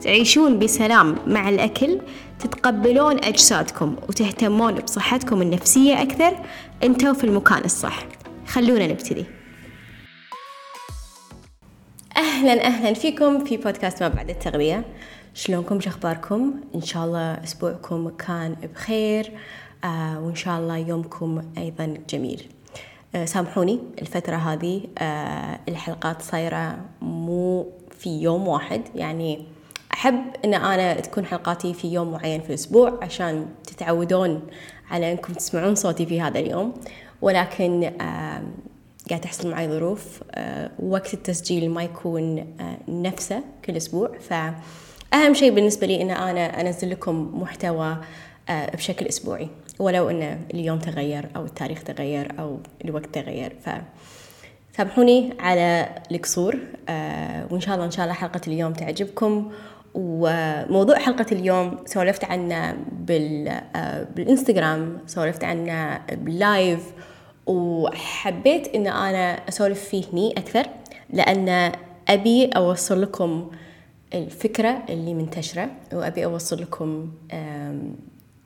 تعيشون بسلام مع الأكل تتقبلون أجسادكم وتهتمون بصحتكم النفسية أكثر. أنتوا في المكان الصح. خلونا نبتدي. أهلا أهلا فيكم في بودكاست ما بعد التغذية. شلونكم؟ شخباركم إن شاء الله أسبوعكم كان بخير آه وإن شاء الله يومكم أيضا جميل. آه سامحوني الفترة هذه آه الحلقات صايرة مو في يوم واحد يعني أحب أن أنا تكون حلقاتي في يوم معين في الأسبوع عشان تتعودون على أنكم تسمعون صوتي في هذا اليوم. ولكن قاعد تحصل معي ظروف آه وقت التسجيل ما يكون آه نفسه كل أسبوع. فأهم شيء بالنسبة لي أن أنا أنزل لكم محتوى آه بشكل أسبوعي ولو أن اليوم تغير أو التاريخ تغير أو الوقت تغير. ف سامحوني على القصور وإن شاء الله إن شاء الله حلقة اليوم تعجبكم. وموضوع حلقة اليوم سولفت عنه بال آه بالإنستغرام سولفت عنه بال live وحبيت إن أنا أسولف فيه هني أكثر لأن أبي أوصل لكم الفكرة اللي منتشرة وأبي أوصل لكم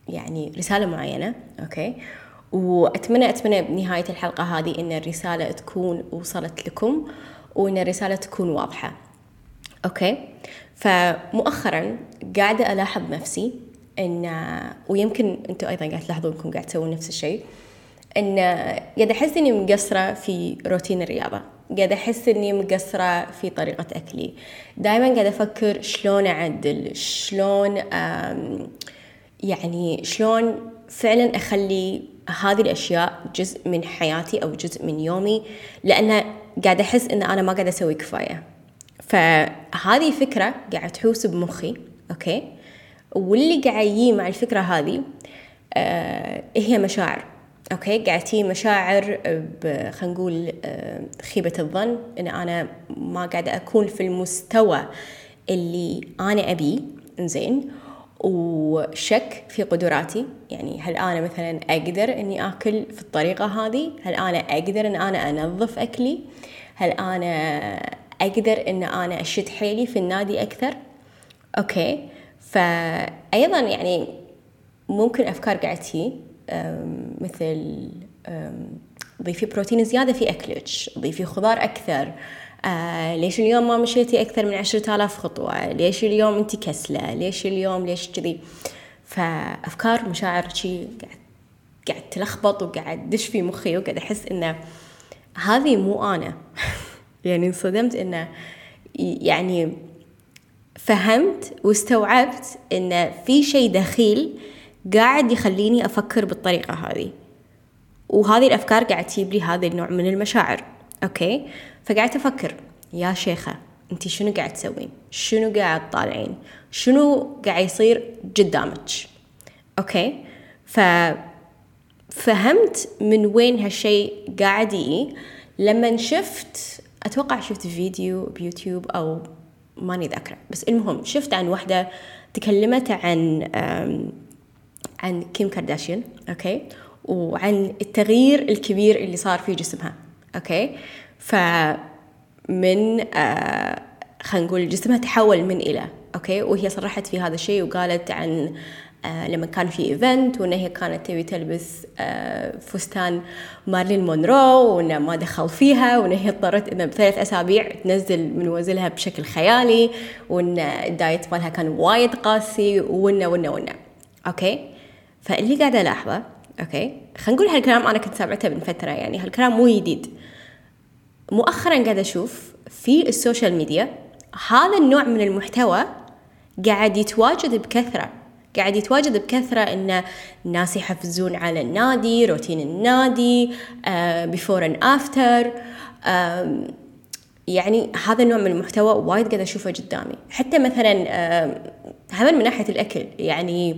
يعني رسالة معينة okay؟ وأتمنى أتمنى بنهاية الحلقة هذه إن الرسالة تكون وصلت لكم وإن الرسالة تكون واضحة. okay. فمؤخرا قاعدة ألاحظ نفسي إن ويمكن أنتم أيضا قاعد تلاحظون إنكم قاعد تسوون نفس الشيء إن قاعد أحس إني مقصرة في روتين الرياضة قاعد أحس إني مقصرة في طريقة أكلي. دائما قاعد أفكر شلون أعدل شلون يعني شلون فعلا أخلي هذه الأشياء جزء من حياتي أو جزء من يومي لأن قاعد أحس إن أنا ما قاعد أسوي كفاية. فهذه فكرة قاعد تحوس بمخي okay؟ واللي قاعد يجي مع الفكرة هذه آه هي مشاعر okay؟ قاعد تجي مشاعر خلينا نقول آه خيبة الظن إن أنا ما قاعدة أكون في المستوى اللي أنا أبيه زين وشك في قدراتي يعني هل أنا مثلا أقدر إني آكل في الطريقة هذه؟ هل أنا أقدر إن أنا أنظف أكلي؟ هل أنا أقدر إن أنا أشد حيلي في النادي أكثر؟ أوكي. فايضا يعني ممكن أفكار قاعد تجي مثل ضيفي بروتين زيادة في أكلك ضيفي خضار أكثر آه ليش اليوم ما مشيتي أكثر من عشرة آلاف خطوة؟ ليش اليوم أنت كسلة؟ ليش اليوم ليش كذي؟ فأفكار مشاعر شي قاعد قاعد تلخبط وقاعد دش في مخي وقاعد أحس إنه هذه مو أنا. يعني انصدمت إنه يعني فهمت واستوعبت إن في شيء دخيل قاعد يخليني أفكر بالطريقة هذه. وهذه الأفكار قاعد تجيب لي هذا النوع من المشاعر. okay؟ فقعدت أفكر يا شيخة أنت شنو قاعد تسوين؟ شنو قاعد طالعين؟ شنو قاعد يصير قدامك؟ okay؟ ففهمت من وين هالشيء قاعد يجي. لما شفت أتوقع شفت فيديو بيوتيوب أو ماني ذاكرة. بس المهم شفت عن واحدة تكلمت عن عن كيم كارداشيان okay؟ وعن التغيير الكبير اللي صار في جسمها okay؟ ف من آه خلينا نقول جسمها تحول من إلى okay؟ وهي صرحت في هذا الشيء وقالت عن آه لما كان في event وان هي كانت تبي تلبس آه فستان مارلين مونرو وإنه ما دخل فيها وان هي اضطرت انها بثلاث أسابيع تنزل من وزنها بشكل خيالي وإن ال diet مالها كان وايد قاسي وإنه وإنه وإنه. okay؟ فاللي قاعدة ألاحظه okay؟ خلينا نقول هالكلام أنا كنت سامعته من فترة يعني هالكلام مو جديد. مؤخرا قاعدة أشوف في ال social media هذا النوع من المحتوى قاعد يتواجد بكثرة. قاعد يتواجد بكثرة إن الناس يحفزون على النادي روتين النادي before and after يعني هذا النوع من المحتوى وايد قاعدة أشوفه قدامي. حتى مثلا هم من ناحية الأكل. يعني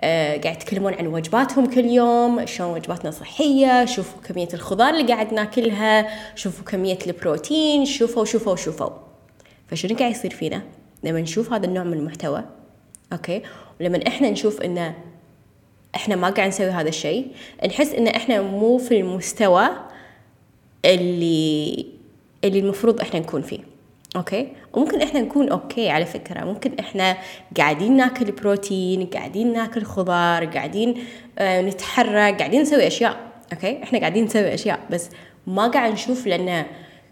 آه قاعد يتكلمون عن وجباتهم كل يوم شلون وجباتنا صحية شوفوا كمية الخضار اللي قاعد ناكلها شوفوا كمية البروتين شوفوا شوفوا شوفوا. فشنو قاعد يصير فينا؟ لما نشوف هذا النوع من المحتوى أوكي؟ ولما إحنا نشوف انه إحنا ما قاعد نسوي هذا الشيء نحس إن إحنا مو في المستوى اللي اللي المفروض إحنا نكون فيه. okay؟ وممكن إحنا نكون okay على فكرة. ممكن إحنا قاعدين ناكل بروتين قاعدين ناكل خضار قاعدين آه نتحرك قاعدين نسوي أشياء. okay؟ إحنا قاعدين نسوي أشياء. بس ما قاعد نشوف لأن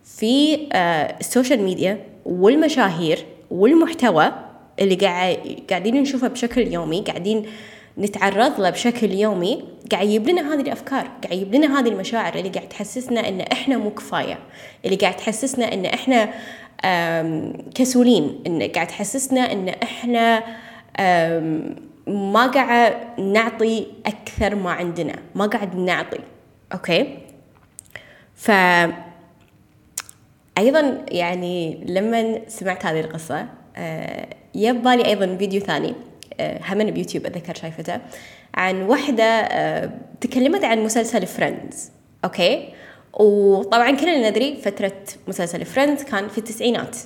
في آه ال social media والمشاهير والمحتوى اللي قاعد قاعدين نشوفه بشكل يومي قاعدين نتعرض له بشكل يومي قاعد يجيب لنا هذه الأفكار قاعد يجيب لنا هذه المشاعر اللي قاعد تحسسنا إن إحنا مو كفاية اللي قاعد تحسسنا إن إحنا كسولين إن قاعد تحسسنا إن إحنا ما قاعد نعطي أكثر ما عندنا ما قاعد نعطي أوكي؟ ف أيضا يعني لما سمعت هذه القصة يب بالي أيضا فيديو ثاني هم بيوتيوب أتذكر شايفته عن وحده تكلمت عن مسلسل Friends okay؟ وطبعا كلنا ندري فترة مسلسل Friends كان في التسعينات.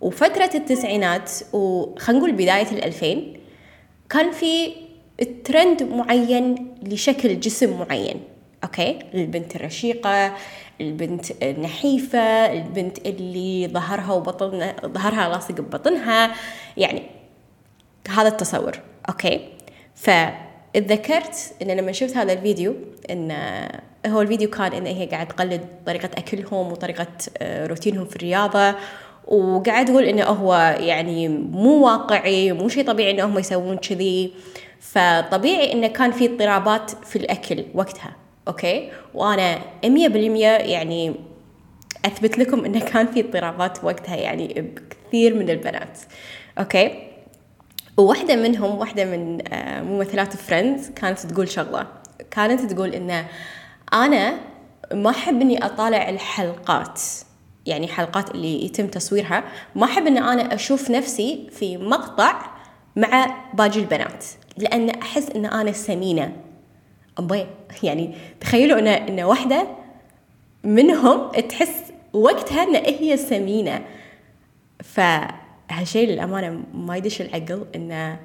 وفترة التسعينات وخلينا نقول بداية الألفين كان في ترند معين لشكل جسم معين okay؟ البنت الرشيقة البنت النحيفة البنت اللي ظهرها وبطن ظهرها لاصق ببطنها. يعني هذا التصور okay؟ فاتذكرت إن لما شفت هذا الفيديو إن هو الفيديو كان إن هي قاعد تقلد طريقة أكلهم وطريقة روتينهم في الرياضة. وقاعد تقول انه هو يعني مو واقعي مو شيء طبيعي انهم يسوون كذي. فطبيعي انه كان في اضطرابات في الأكل وقتها. okay؟ وأنا 100% يعني أثبت لكم انه كان في اضطرابات وقتها يعني بكثير من البنات. okay؟ وواحدة منهم واحدة من ممثلات Friends كانت تقول شغلة. كانت تقول إنه أنا ما أحب إني أطالع الحلقات. يعني حلقات اللي يتم تصويرها. ما أحب إن أنا أشوف نفسي في مقطع مع باقي البنات. لأن أحس إن أنا سمينة. أبوي يعني تخيلوا إن إن واحدة منهم تحس وقتها إن هي سمينة. فهالشيء للأمانة ما يدش العقل إن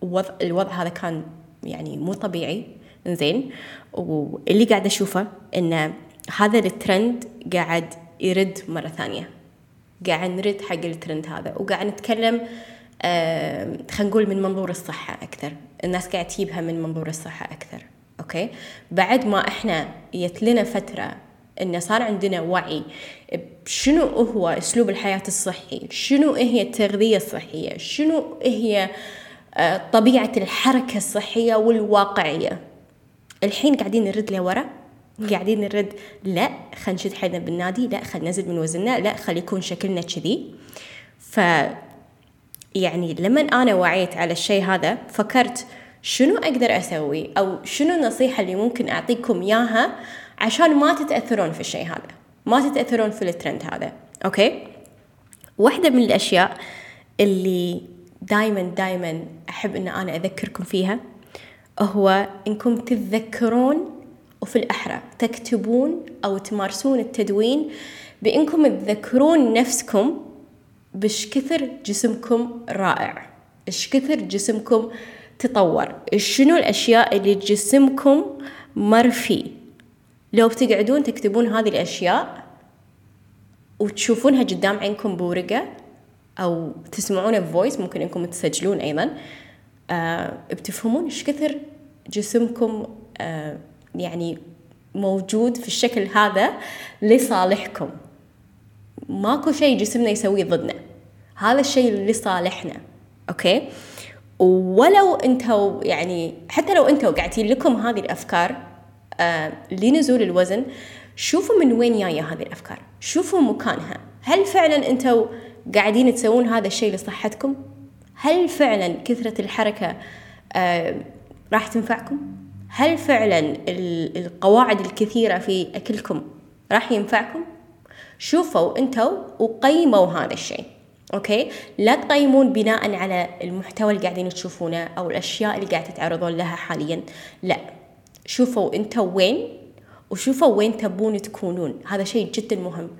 وضع الوضع هذا كان يعني مو طبيعي. زين واللي قاعد أشوفه إن هذا الترند قاعد يرد مرة ثانية. قاعد نرد حق الترند هذا وقاعد نتكلم آه خلينا نقول من منظور الصحة أكثر. الناس قاعد تجيبها من منظور الصحة أكثر. أوكي؟ بعد ما إحنا جت لنا فترة إنه صار عندنا وعي شنو هو أسلوب الحياة الصحي؟ شنو هي التغذية الصحية؟ شنو هي آه طبيعة الحركة الصحية والواقعية؟ الحين قاعدين نرد لورا قاعدين نرد لا خلينا نشد حيلنا بالنادي لا خلينا ننزل من وزننا لا خلي يكون شكلنا كذي. ف يعني لما أنا وعيت على الشيء هذا فكرت شنو أقدر أسوي؟ أو شنو النصيحة اللي ممكن أعطيكم إياها عشان ما تتأثرون في الشيء هذا؟ ما تتأثرون في الترند هذا. أوكي؟ واحدة من الأشياء اللي دائما دائما أحب إن أنا أذكركم فيها هو إنكم تتذكرون وفي الأحرى تكتبون أو تمارسون التدوين بإنكم تذكرون نفسكم بش كثر جسمكم رائع إيش كثر جسمكم تطور. شنو الأشياء اللي جسمكم مر فيه لو بتقعدون تكتبون هذه الأشياء وتشوفونها قدام عينكم بورقة أو تسمعونها بفويس ممكن إنكم تسجلون أيضا آه بتفهمون إيش كثر جسمكم آه يعني موجود في الشكل هذا لصالحكم. ماكو شيء جسمنا يسويه ضدنا. هذا الشيء لصالحنا أوكي؟ ولو أنتوا يعني حتى لو أنتوا قاعدين لكم هذه الأفكار آه لنزول الوزن شوفوا من وين جاية هذه الأفكار. شوفوا مكانها. هل فعلا أنتوا قاعدين تسوون هذا الشيء لصحتكم؟ هل فعلا كثرة الحركة آه راح تنفعكم؟ هل فعلا القواعد الكثيرة في أكلكم راح ينفعكم؟ شوفوا أنتوا وقيموا هذا الشيء. أوكي؟ لا تقيمون بناء على المحتوى اللي قاعدين تشوفونه أو الأشياء اللي قاعد تتعرضون لها حاليا. لا شوفوا أنتوا وين وشوفوا وين تبون تكونون. هذا شيء جدا مهم.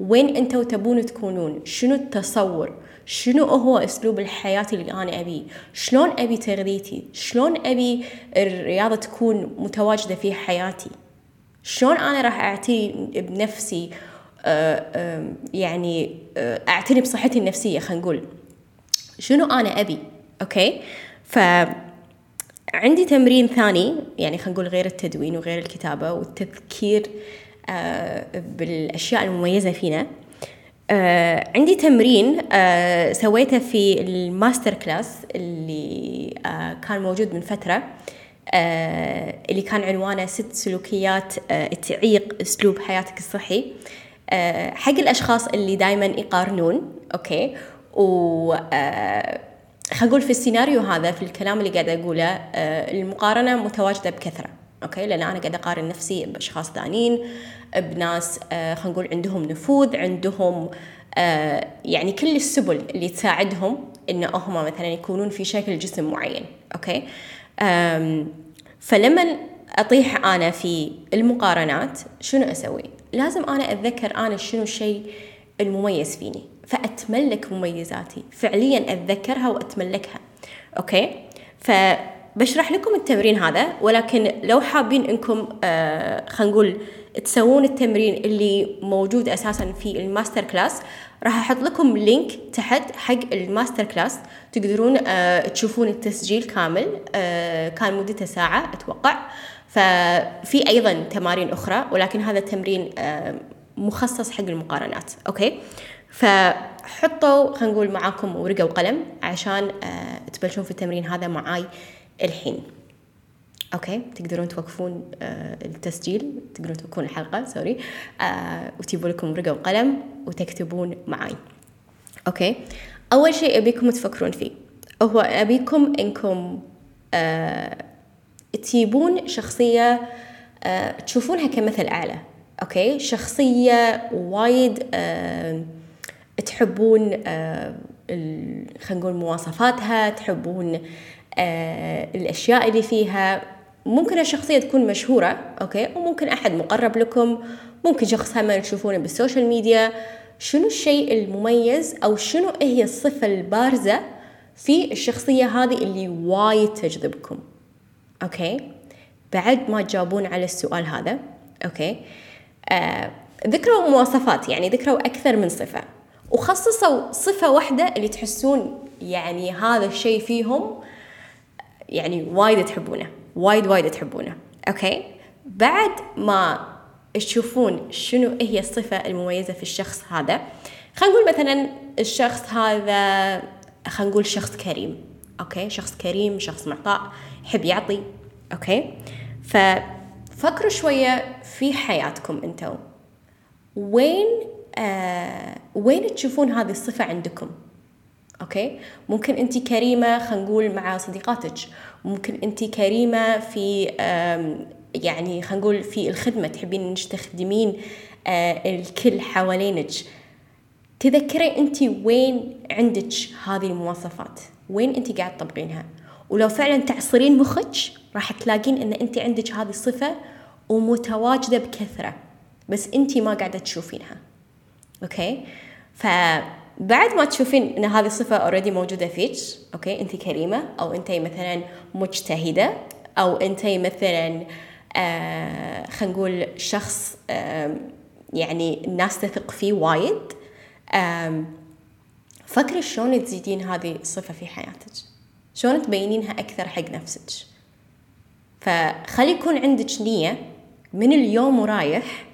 وين أنتوا تبون تكونون؟ شنو التصور؟ شنو هو أسلوب الحياة اللي أنا ابيه شلون أبي تغذيتي شلون أبي الرياضة تكون متواجدة في حياتي؟ شلون أنا راح أعتني بنفسي؟ يعني أعتني بصحتي النفسية خلينا نقول. شنو أنا أبي؟ أوكي؟ ف عندي تمرين ثاني يعني خلينا نقول غير التدوين وغير الكتابة والتذكير آه، بالأشياء المميزة فينا. آه عندي تمرين آه سويته في ال masterclass اللي آه كان موجود من فترة آه اللي كان عنوانه ست سلوكيات آه تعيق أسلوب حياتك الصحي. حق الأشخاص اللي دائما يقارنون okay؟ و آه خلينا نقول في السيناريو هذا في الكلام اللي قاعد أقوله آه المقارنة متواجدة بكثرة okay؟ لأن أنا قاعدة أقارن نفسي بأشخاص ثانيين بناس آه خلينا نقول عندهم نفوذ عندهم آه يعني كل السبل اللي تساعدهم إن هم مثلا يكونون في شكل جسم معين okay؟ فلما أطيح أنا في المقارنات شنو أسوي؟ لازم أنا أتذكر أنا شنو الشيء المميز فيني. فأتملك مميزاتي. فعليا أتذكرها وأتملكها. okay؟ ف بشرح لكم التمرين هذا ولكن لو حابين إنكم آه خلينا نقول تسوون التمرين اللي موجود أساسا في ال masterclass راح أحط لكم link تحت حق ال masterclass. تقدرون آه تشوفون التسجيل كامل آه كان مدته ساعة أتوقع. ففي أيضا تمارين أخرى ولكن هذا التمرين آه مخصص حق المقارنات. okay؟ فحطوا خلينا نقول معاكم ورقة وقلم عشان آه تبلشون في التمرين هذا معاي الحين. okay؟ تقدرون توقفون آه التسجيل تقدرون توقفون الحلقة sorry. وتجيبوا لكم ورقة وقلم وتكتبون معي okay؟ أول شيء أبيكم تفكرون فيه. هو أبيكم إنكم آه تجيبون شخصية آه تشوفونها كمثل أعلى okay؟ شخصية وايد آه تحبون آه خلينا نقول مواصفاتها تحبون الأشياء اللي فيها. ممكن الشخصية تكون مشهورة okay؟ وممكن أحد مقرب لكم. ممكن شخص هم تشوفونه بال social media. شنو الشيء المميز أو شنو هي الصفة البارزة في الشخصية هذه اللي وايد تجذبكم؟ okay؟ بعد ما تجاوبون على السؤال هذا okay؟ آه ذكروا مواصفات يعني ذكروا أكثر من صفة. وخصصوا صفة واحدة اللي تحسون يعني هذا الشيء فيهم يعني وايد تحبونه وايد وايد تحبونه okay؟ بعد ما تشوفون شنو هي الصفة المميزة في الشخص هذا خلينا نقول مثلا الشخص هذا خلينا نقول شخص كريم okay؟ شخص كريم شخص معطاء. يحب يعطي okay؟ ففكروا شوية في حياتكم أنتم وين آه وين تشوفون هذه الصفة عندكم؟ okay؟ ممكن انت كريمة خلينا نقول مع صديقاتك. ممكن انت كريمة في يعني خلينا نقول في الخدمة تحبين إنك تخدمين آه، الكل حوالينك. تذكري انت وين عندك هذه المواصفات؟ وين انت قاعد تطبقينها؟ ولو فعلا تعصرين مخك راح تلاقين إن أنت عندك هذه الصفة ومتواجدة بكثرة بس أنت ما قاعدة تشوفينها. okay؟ ف بعد ما تشوفين إن هذه الصفة already موجودة فيك okay؟ أنت كريمة أو أنت مثلا مجتهدة أو أنت مثلا آه خلينا نقول شخص آه يعني الناس تثق فيه وايد. آه فكري شلون تزيدين هذه الصفة في حياتك. شلون تبينينها أكثر حق نفسك؟ فخلي يكون عندك نية من اليوم ورايح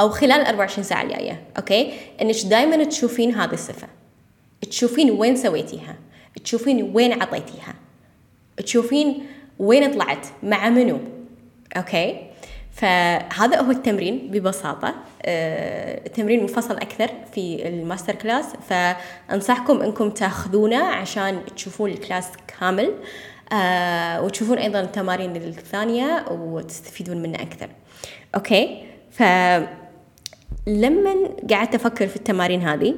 أو خلال 24 ساعة الجاية أوكي؟ إنك دائما تشوفين هذه الصفة. تشوفين وين سويتيها. تشوفين وين عطيتيها. تشوفين وين طلعت مع منو okay؟ فهذا هو التمرين ببساطة. آه، التمرين مفصل أكثر في ال masterclass. فأنصحكم أنكم تاخذونه عشان تشوفون ال class كامل آه، وتشوفون أيضا التمارين الثانية وتستفيدون منه أكثر. okay؟ ف لما قعدت أفكر في التمارين هذه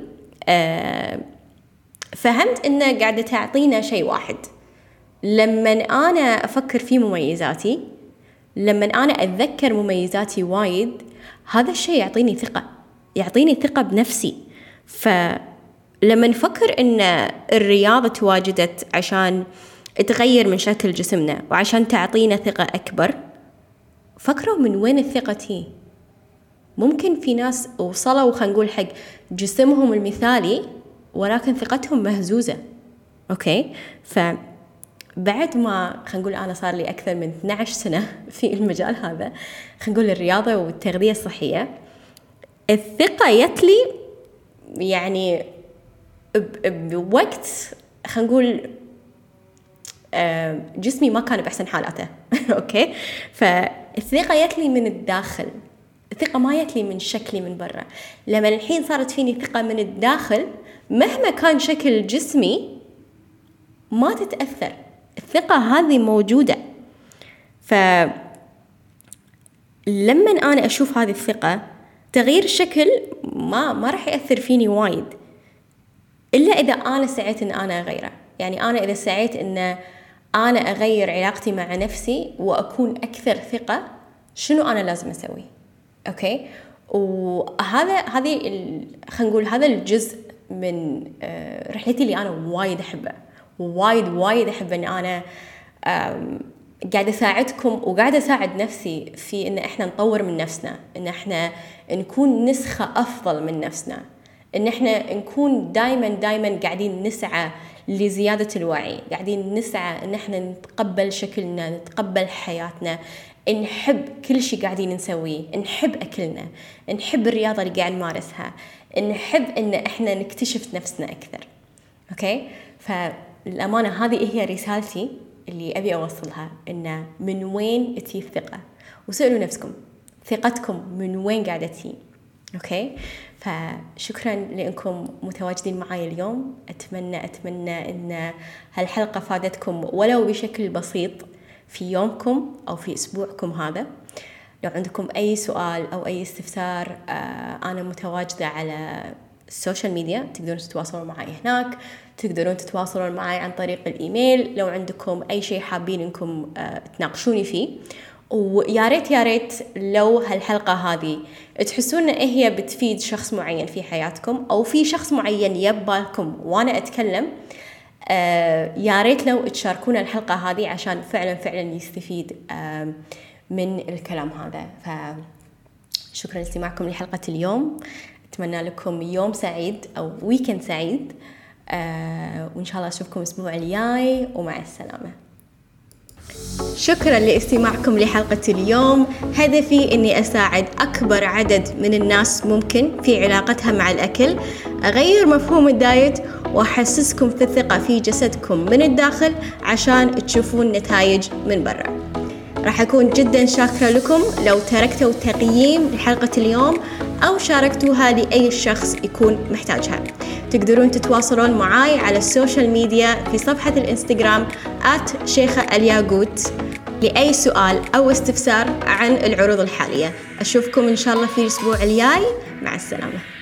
آه فهمت إنه قاعدة تعطينا شيء واحد. لما أنا أفكر في مميزاتي لما أنا أتذكر مميزاتي وايد هذا الشيء يعطيني ثقة يعطيني ثقة بنفسي. فلما نفكر إن الرياضة تواجدت عشان تغير من شكل جسمنا وعشان تعطينا ثقة أكبر فكروا من وين الثقة تي؟ ممكن في ناس وصلوا خلينا نقول حق جسمهم المثالي ولكن ثقتهم مهزوزة. okay؟ ف بعد ما خلينا نقول أنا صار لي أكثر من 12 سنة في المجال هذا خلينا نقول الرياضة والتغذية الصحية الثقة جت لي يعني بوقت خلينا نقول جسمي ما كان بأحسن حالاته. okay؟ فالثقة جت لي من الداخل. الثقة ما جت لي من شكلي من برا. لما الحين صارت فيني ثقة من الداخل مهما كان شكل جسمي ما تتأثر. الثقة هذه موجودة. ف لما أنا أشوف هذه الثقة تغيير الشكل ما ما راح يأثر فيني وايد. إلا إذا أنا سعيت إن أنا أغيره. يعني أنا إذا سعيت إن أنا أغير علاقتي مع نفسي وأكون أكثر ثقة شنو أنا لازم أسوي؟ أوكي؟ وهذا هذه خلينا نقول هذا الجزء من آه، رحلتي اللي أنا وايد أحبه. وايد وايد أحب إن أنا قاعدة أساعدكم وقاعدة أساعد نفسي في إن إحنا نطور من نفسنا إن إحنا نكون نسخة أفضل من نفسنا إن إحنا نكون دايما دايما قاعدين نسعى لزيادة الوعي قاعدين نسعى إن إحنا نتقبل شكلنا نتقبل حياتنا نحب كل شيء قاعدين نسويه نحب أكلنا نحب الرياضة اللي قاعد نمارسها نحب إن إحنا نكتشف نفسنا أكثر. okay؟ فالأمانة هذه هي رسالتي اللي أبي أوصلها إن من وين تجي الثقة وسألوا نفسكم ثقتكم من وين قاعدة تجي okay؟ فشكرا لأنكم متواجدين معي اليوم. أتمنى أتمنى أن هالحلقة فادتكم ولو بشكل بسيط في يومكم أو في أسبوعكم هذا. لو عندكم أي سؤال أو أي استفسار آه، أنا متواجدة على ال social media تقدرون تتواصلون معي هناك تقدرون تتواصلون معي عن طريق الإيميل لو عندكم أي شيء حابين إنكم آه، تناقشوني فيه. ويا ريت يا ريت لو هالحلقة هذه تحسون إن هي بتفيد شخص معين في حياتكم أو في شخص معين ببالكم وأنا أتكلم آه يا ريت لو تشاركون الحلقة هذه عشان فعلا فعلا يستفيد آه من الكلام هذا. فشكرا لاستماعكم لحلقة اليوم. أتمنى لكم يوم سعيد أو ويكند سعيد. آه وإن شاء الله أشوفكم الأسبوع الجاي ومع السلامة. شكرا لاستماعكم لحلقة اليوم. هدفي أني أساعد أكبر عدد من الناس ممكن في علاقتها مع الأكل. أغير مفهوم ال diet وأحسسكم في الثقة في جسدكم من الداخل عشان تشوفون نتائج من برا. راح أكون جدا شاكرة لكم. لو تركتوا تقييم لحلقة اليوم أو شاركتوها لأي شخص يكون محتاجها. تقدرون تتواصلون معاي على ال social media في صفحة الإنستغرام at شيخة الياقوت لأي سؤال أو استفسار عن العروض الحالية. أشوفكم إن شاء الله في الأسبوع الجاي. مع السلامة.